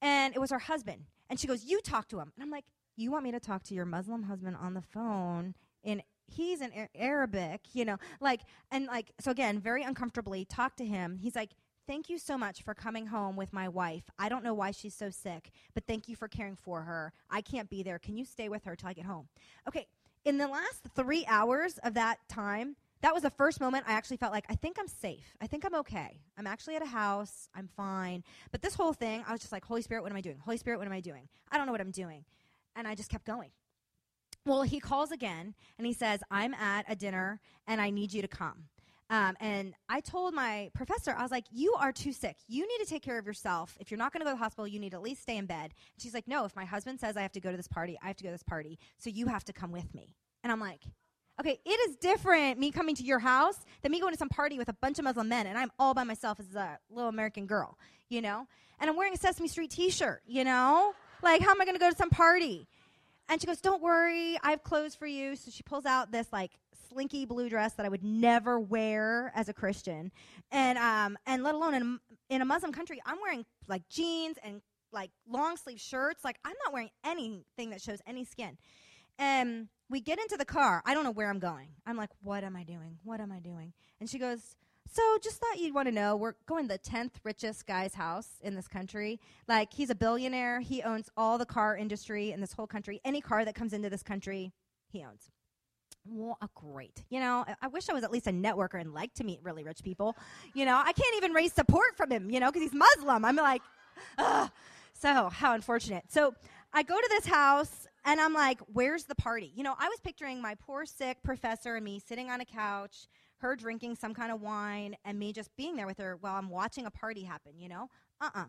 And it was her husband. And she goes, You talk to him. And I'm like, You want me to talk to your Muslim husband on the phone in he's in Arabic, you know, like, and like, so again, very uncomfortably, talk to him. He's like, Thank you so much for coming home with my wife. I don't know why she's so sick, but thank you for caring for her. I can't be there. Can you stay with her till I get home? Okay, in the last three hours of that time, that was the first moment I actually felt like I think I'm safe. I think I'm okay. I'm actually at a house. I'm fine. But this whole thing, I was just like, Holy Spirit, what am I doing? Holy Spirit, what am I doing? I don't know what I'm doing. And I just kept going. Well, he calls again and he says, I'm at a dinner and I need you to come. Um, and I told my professor, I was like, You are too sick. You need to take care of yourself. If you're not going to go to the hospital, you need to at least stay in bed. And she's like, No, if my husband says I have to go to this party, I have to go to this party. So you have to come with me. And I'm like, Okay, it is different me coming to your house than me going to some party with a bunch of Muslim men and I'm all by myself as a little American girl, you know? And I'm wearing a Sesame Street t shirt, you know? Like, how am I going to go to some party? And she goes, Don't worry, I have clothes for you. So she pulls out this like slinky blue dress that I would never wear as a Christian, and um, and let alone in a, in a Muslim country, I'm wearing like jeans and like long sleeve shirts. Like I'm not wearing anything that shows any skin. And we get into the car. I don't know where I'm going. I'm like, what am I doing? What am I doing? And she goes, so just thought you'd want to know. We're going to the 10th richest guy's house in this country. Like, he's a billionaire. He owns all the car industry in this whole country. Any car that comes into this country, he owns. Well, uh, great. You know, I, wish I was at least a networker and liked to meet really rich people. You know, I can't even raise support from him, you know, because he's Muslim. I'm like, ugh. So, how unfortunate. So, I go to this house and I'm like, where's the party? You know, I was picturing my poor sick professor and me sitting on a couch, her drinking some kind of wine, and me just being there with her while I'm watching a party happen, you know? Uh uh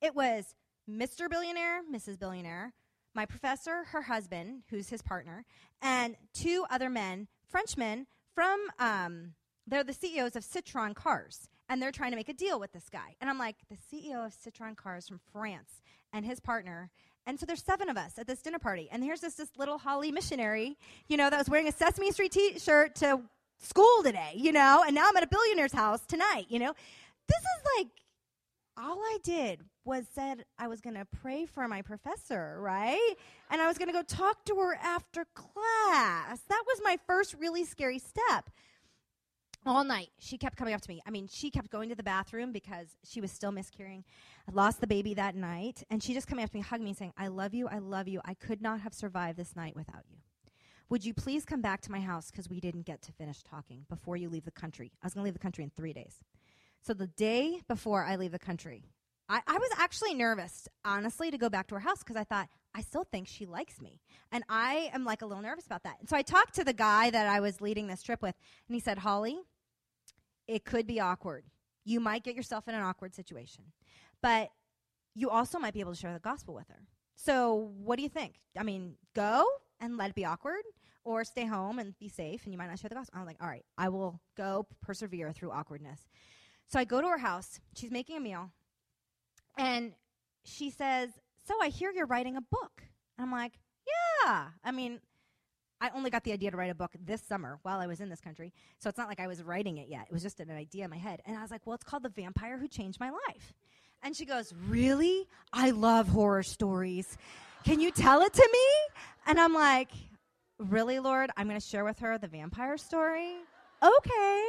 It was Mr. Billionaire, Mrs. Billionaire, my professor, her husband, who's his partner, and two other men, Frenchmen, from, um, they're the CEOs of Citroën Cars. And they're trying to make a deal with this guy. And I'm like, the CEO of Citroën Cars from France and his partner. And so there's seven of us at this dinner party. And here's this, this little Holly missionary, you know, that was wearing a Sesame Street t shirt to school today, you know, and now I'm at a billionaire's house tonight, you know. This is like all I did was said I was going to pray for my professor, right? And I was going to go talk to her after class. That was my first really scary step. all night she kept coming up to me i mean she kept going to the bathroom because she was still miscarrying i lost the baby that night and she just coming up to me hugging me saying i love you i love you i could not have survived this night without you would you please come back to my house because we didn't get to finish talking before you leave the country i was going to leave the country in three days so the day before i leave the country I, I was actually nervous honestly to go back to her house because i thought I still think she likes me. And I am like a little nervous about that. And so I talked to the guy that I was leading this trip with, and he said, Holly, it could be awkward. You might get yourself in an awkward situation, but you also might be able to share the gospel with her. So, what do you think? I mean, go and let it be awkward, or stay home and be safe, and you might not share the gospel. I'm like, all right, I will go persevere through awkwardness. So, I go to her house. She's making a meal, and she says, So, I hear you're writing a book. I'm like, Yeah. I mean, I only got the idea to write a book this summer while I was in this country. So it's not like I was writing it yet. It was just an idea in my head. And I was like, well, it's called The Vampire Who Changed My Life. And she goes, Really? I love horror stories. Can you tell it to me? And I'm like, Really, Lord? I'm going to share with her the vampire story? Okay.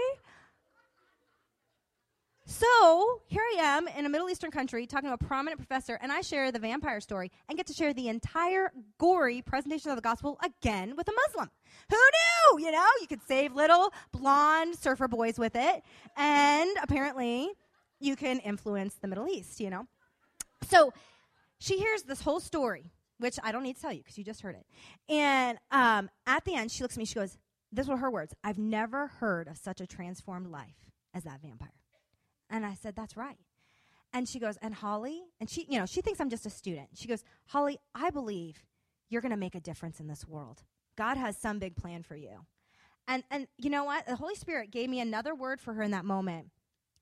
So here I am in a Middle Eastern country talking to a prominent professor, and I share the vampire story and get to share the entire gory presentation of the gospel again with a Muslim. Who knew? You know, you could save little blonde surfer boys with it, and apparently you can influence the Middle East, you know? So she hears this whole story, which I don't need to tell you because you just heard it. And um, at the end, she looks at me, she goes, This were her words I've never heard of such a transformed life as that vampire. And I said, That's right. And she goes, And Holly, and she, you know, she thinks I'm just a student. She goes, Holly, I believe you're going to make a difference in this world. God has some big plan for you. And, and you know what? The Holy Spirit gave me another word for her in that moment.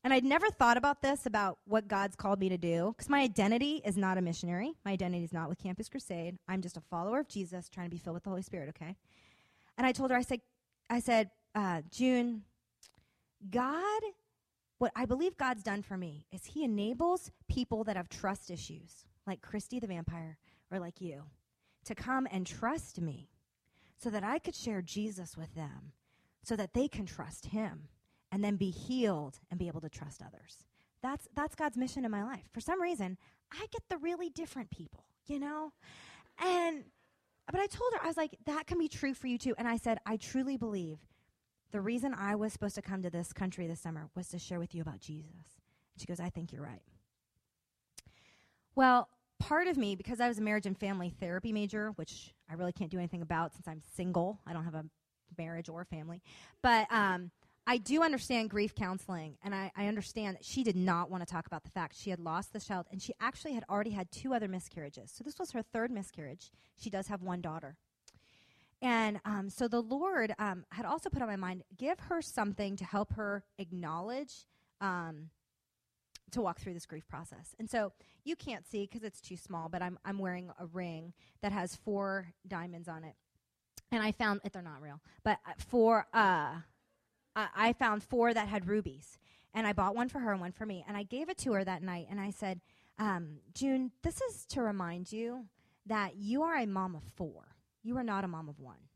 And I'd never thought about this, about what God's called me to do, because my identity is not a missionary. My identity is not with Campus Crusade. I'm just a follower of Jesus trying to be filled with the Holy Spirit, okay? And I told her, I said, I said, uh, June, God what I believe God's done for me is He enables people that have trust issues, like Christy the vampire or like you, to come and trust me so that I could share Jesus with them, so that they can trust Him and then be healed and be able to trust others. That's, that's God's mission in my life. For some reason, I get the really different people, you know? And, but I told her, I was like, that can be true for you too. And I said, I truly believe the reason I was supposed to come to this country this summer was to share with you about Jesus. And she goes, I think you're right. Well, part of me, because I was a marriage and family therapy major, which I really can't do anything about since I'm single, I don't have a marriage or family, but um, I do understand grief counseling, and I, I understand that she did not want to talk about the fact she had lost the child, and she actually had already had two other miscarriages. So this was her third miscarriage. She does have one daughter. And um, so the Lord um, had also put on my mind give her something to help her acknowledge um, to walk through this grief process. And so you can't see because it's too small, but I'm, I'm wearing a ring that has four diamonds on it. And I found, that they're not real, but uh, four, uh, I found four that had rubies. And I bought one for her and one for me. And I gave it to her that night. And I said, um, June, this is to remind you that you are a mom of four. You are not a mom of one.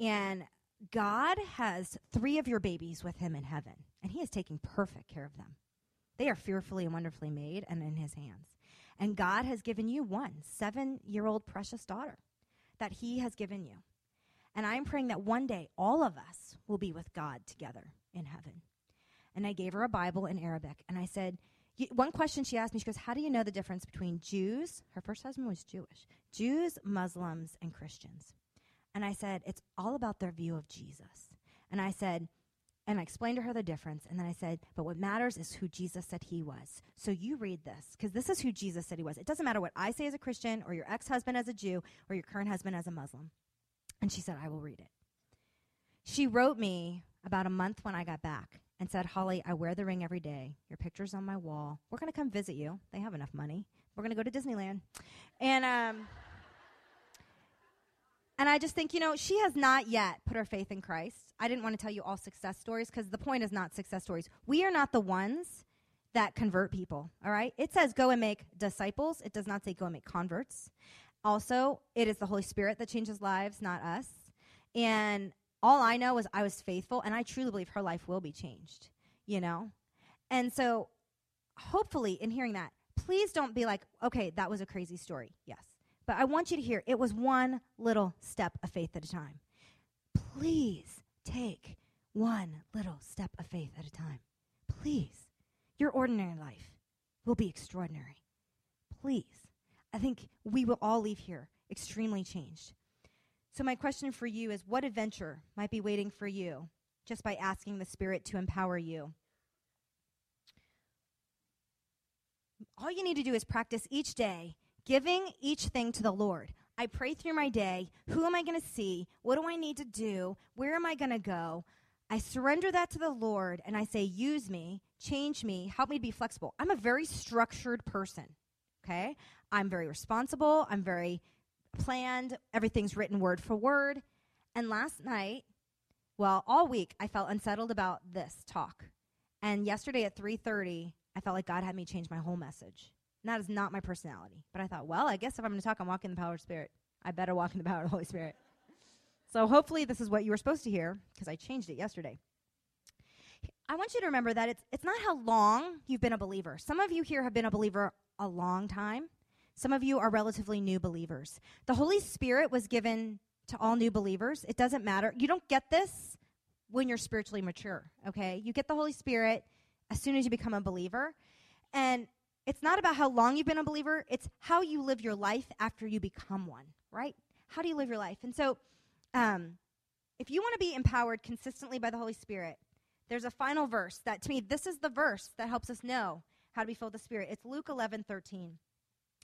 And God has three of your babies with him in heaven, and he is taking perfect care of them. They are fearfully and wonderfully made and in his hands. And God has given you one seven year old precious daughter that he has given you. And I'm praying that one day all of us will be with God together in heaven. And I gave her a Bible in Arabic, and I said, one question she asked me, she goes, How do you know the difference between Jews? Her first husband was Jewish. Jews, Muslims, and Christians. And I said, It's all about their view of Jesus. And I said, and I explained to her the difference. And then I said, But what matters is who Jesus said he was. So you read this, because this is who Jesus said he was. It doesn't matter what I say as a Christian, or your ex husband as a Jew, or your current husband as a Muslim. And she said, I will read it. She wrote me about a month when I got back and said, Holly, I wear the ring every day. Your picture's on my wall. We're going to come visit you. They have enough money. We're going to go to Disneyland. And, um, and I just think, you know, she has not yet put her faith in Christ. I didn't want to tell you all success stories because the point is not success stories. We are not the ones that convert people, all right? It says go and make disciples. It does not say go and make converts. Also, it is the Holy Spirit that changes lives, not us. And all I know is I was faithful, and I truly believe her life will be changed, you know? And so, hopefully, in hearing that, please don't be like, okay, that was a crazy story. Yes. But I want you to hear it was one little step of faith at a time. Please take one little step of faith at a time. Please. Your ordinary life will be extraordinary. Please. I think we will all leave here extremely changed. So, my question for you is what adventure might be waiting for you just by asking the Spirit to empower you? All you need to do is practice each day giving each thing to the Lord. I pray through my day. Who am I going to see? What do I need to do? Where am I going to go? I surrender that to the Lord and I say, use me, change me, help me to be flexible. I'm a very structured person, okay? I'm very responsible. I'm very planned. Everything's written word for word. And last night, well, all week, I felt unsettled about this talk. And yesterday at 3:30, I felt like God had me change my whole message. And that is not my personality. But I thought, well, I guess if I'm going to talk, I'm walking in the power of Spirit. I better walk in the power of the Holy Spirit. So hopefully this is what you were supposed to hear because I changed it yesterday. I want you to remember that it's it's not how long you've been a believer. Some of you here have been a believer a long time. Some of you are relatively new believers. The Holy Spirit was given to all new believers. It doesn't matter. You don't get this when you're spiritually mature, okay? You get the Holy Spirit as soon as you become a believer. And it's not about how long you've been a believer, it's how you live your life after you become one, right? How do you live your life? And so, um, if you want to be empowered consistently by the Holy Spirit, there's a final verse that to me, this is the verse that helps us know how to be filled with the Spirit. It's Luke 11 13.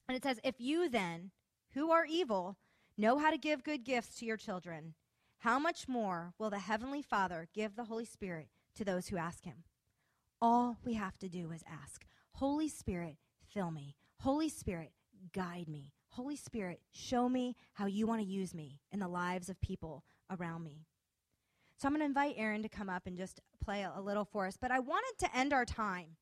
And it says, If you then, who are evil, know how to give good gifts to your children, how much more will the Heavenly Father give the Holy Spirit to those who ask Him? All we have to do is ask Holy Spirit, fill me. Holy Spirit, guide me. Holy Spirit, show me how you want to use me in the lives of people around me. So I'm going to invite Aaron to come up and just play a, little for us. But I wanted to end our time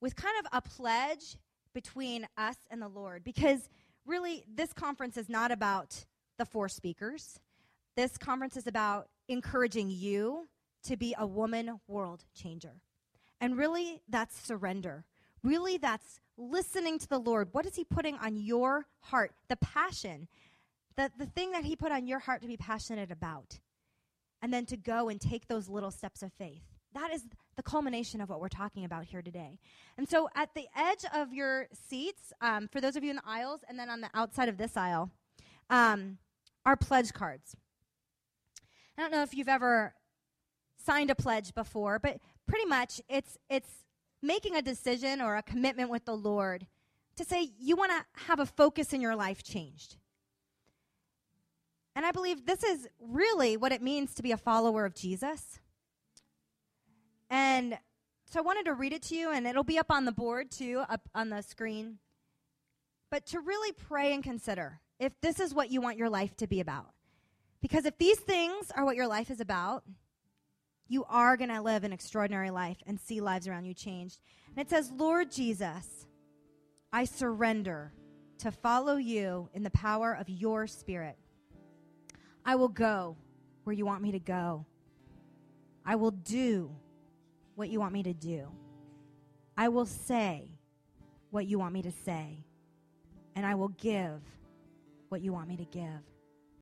with kind of a pledge between us and the Lord because really this conference is not about the four speakers. This conference is about encouraging you to be a woman world changer. And really, that's surrender. Really, that's listening to the Lord. What is He putting on your heart? The passion, the, the thing that He put on your heart to be passionate about. And then to go and take those little steps of faith. That is the culmination of what we're talking about here today. And so, at the edge of your seats, um, for those of you in the aisles, and then on the outside of this aisle, um, are pledge cards. I don't know if you've ever signed a pledge before, but pretty much it's it's making a decision or a commitment with the Lord to say you want to have a focus in your life changed. And I believe this is really what it means to be a follower of Jesus. And so I wanted to read it to you, and it'll be up on the board too, up on the screen. But to really pray and consider if this is what you want your life to be about. Because if these things are what your life is about, you are going to live an extraordinary life and see lives around you changed. And it says, Lord Jesus, I surrender to follow you in the power of your spirit. I will go where you want me to go. I will do what you want me to do. I will say what you want me to say. And I will give what you want me to give.